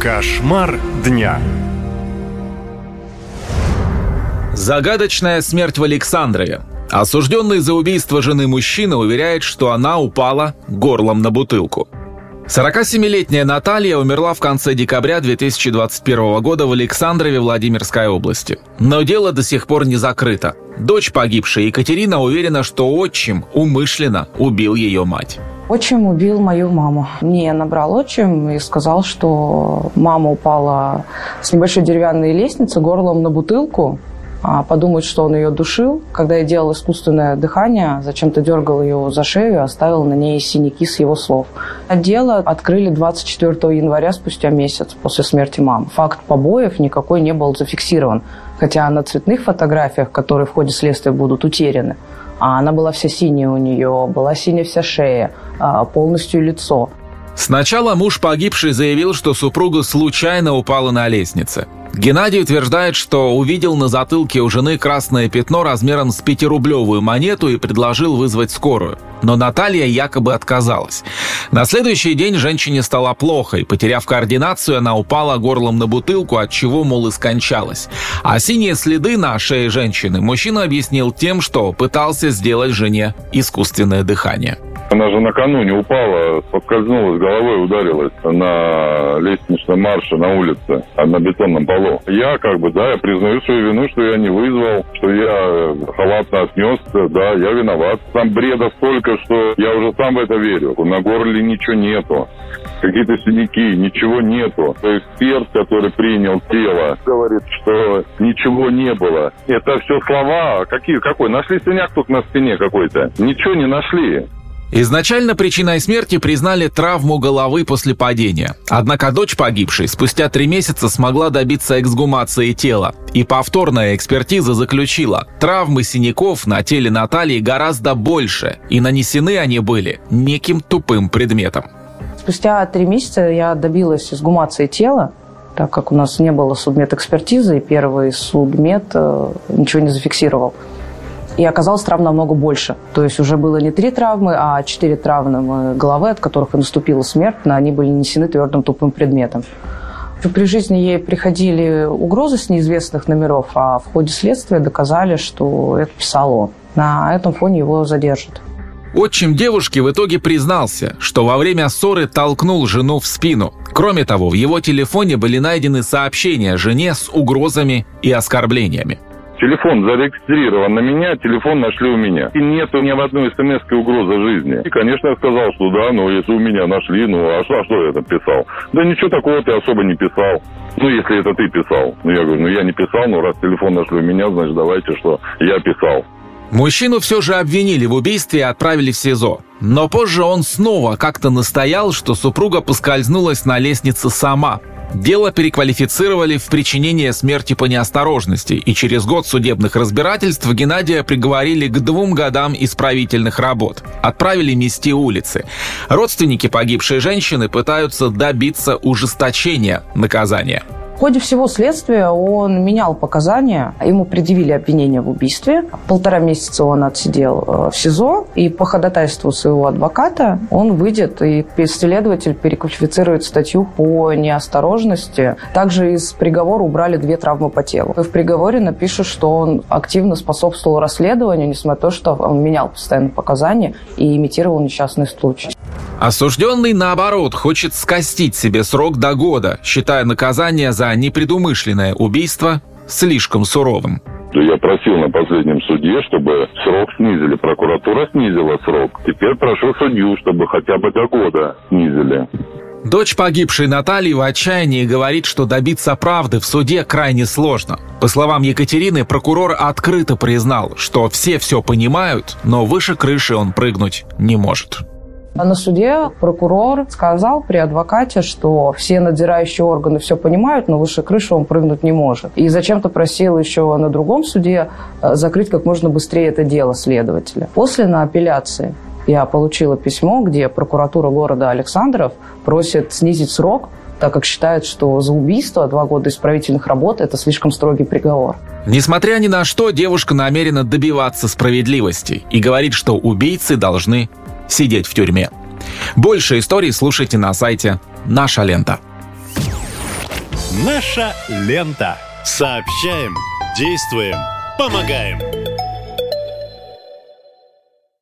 Кошмар дня. Загадочная смерть в Александрове. Осужденный за убийство жены мужчина уверяет, что она упала горлом на бутылку. 47-летняя Наталья умерла в конце декабря 2021 года в Александрове Владимирской области. Но дело до сих пор не закрыто. Дочь погибшей Екатерина уверена, что отчим умышленно убил ее мать. Отчим убил мою маму. Мне набрал отчим и сказал, что мама упала с небольшой деревянной лестницы горлом на бутылку, а подумать, что он ее душил. Когда я делал искусственное дыхание, зачем-то дергал ее за шею оставил на ней синяки с его слов. Дело открыли 24 января, спустя месяц после смерти мамы. Факт побоев никакой не был зафиксирован. Хотя на цветных фотографиях, которые в ходе следствия будут утеряны, а она была вся синяя у нее, была синяя вся шея, а, полностью лицо. Сначала муж погибший заявил, что супруга случайно упала на лестнице. Геннадий утверждает, что увидел на затылке у жены красное пятно размером с пятирублевую монету и предложил вызвать скорую. Но Наталья якобы отказалась. На следующий день женщине стало плохо, и, потеряв координацию, она упала горлом на бутылку, от чего, мол, и скончалась. А синие следы на шее женщины мужчина объяснил тем, что пытался сделать жене искусственное дыхание. Она же накануне упала, поскользнулась, головой ударилась на лестничном марше на улице, на бетонном полу. Я как бы, да, я признаю свою вину, что я не вызвал, что я халатно отнесся, да, я виноват. Там бреда столько, что я уже сам в это верю. На горле ничего нету. Какие-то синяки, ничего нету. То эксперт, который принял тело, говорит, что ничего не было. Это все слова. Какие, какой? Нашли синяк тут на спине какой-то. Ничего не нашли. Изначально причиной смерти признали травму головы после падения. Однако дочь погибшей спустя три месяца смогла добиться эксгумации тела. И повторная экспертиза заключила, травмы синяков на теле Натальи гораздо больше, и нанесены они были неким тупым предметом. Спустя три месяца я добилась эксгумации тела, так как у нас не было судмедэкспертизы, и первый судмед э, ничего не зафиксировал. И оказалось травм намного больше. То есть уже было не три травмы, а четыре травмы головы, от которых и наступила смерть, но они были нанесены твердым тупым предметом. При жизни ей приходили угрозы с неизвестных номеров, а в ходе следствия доказали, что это писал он. На этом фоне его задержат. Отчим девушки в итоге признался, что во время ссоры толкнул жену в спину. Кроме того, в его телефоне были найдены сообщения жене с угрозами и оскорблениями. Телефон зарегистрирован на меня, телефон нашли у меня. И нету ни в одной смс угрозы жизни. И, конечно, я сказал, что да, но если у меня нашли, ну а что, а что я там писал? Да ничего такого ты особо не писал. Ну, если это ты писал. Ну, я говорю, ну я не писал, но раз телефон нашли у меня, значит, давайте, что я писал. Мужчину все же обвинили в убийстве и отправили в СИЗО. Но позже он снова как-то настоял, что супруга поскользнулась на лестнице сама. Дело переквалифицировали в причинение смерти по неосторожности, и через год судебных разбирательств Геннадия приговорили к двум годам исправительных работ. Отправили мести улицы. Родственники погибшей женщины пытаются добиться ужесточения наказания. В ходе всего следствия он менял показания. Ему предъявили обвинение в убийстве. Полтора месяца он отсидел э, в СИЗО. И по ходатайству своего адвоката он выйдет, и следователь переквалифицирует статью по неосторожности. Также из приговора убрали две травмы по телу. В приговоре напишут, что он активно способствовал расследованию, несмотря на то, что он менял постоянно показания и имитировал несчастный случай. Осужденный, наоборот, хочет скостить себе срок до года, считая наказание за непредумышленное убийство слишком суровым. Я просил на последнем суде, чтобы срок снизили. Прокуратура снизила срок. Теперь прошу судью, чтобы хотя бы до года снизили. Дочь погибшей Натальи в отчаянии говорит, что добиться правды в суде крайне сложно. По словам Екатерины, прокурор открыто признал, что все все понимают, но выше крыши он прыгнуть не может. А на суде прокурор сказал при адвокате, что все надзирающие органы все понимают, но выше крыши он прыгнуть не может. И зачем-то просил еще на другом суде э, закрыть как можно быстрее это дело следователя. После на апелляции я получила письмо, где прокуратура города Александров просит снизить срок так как считают, что за убийство два года исправительных работ – это слишком строгий приговор. Несмотря ни на что, девушка намерена добиваться справедливости и говорит, что убийцы должны сидеть в тюрьме. Больше историй слушайте на сайте «Наша лента». Наша лента. Сообщаем, действуем, помогаем.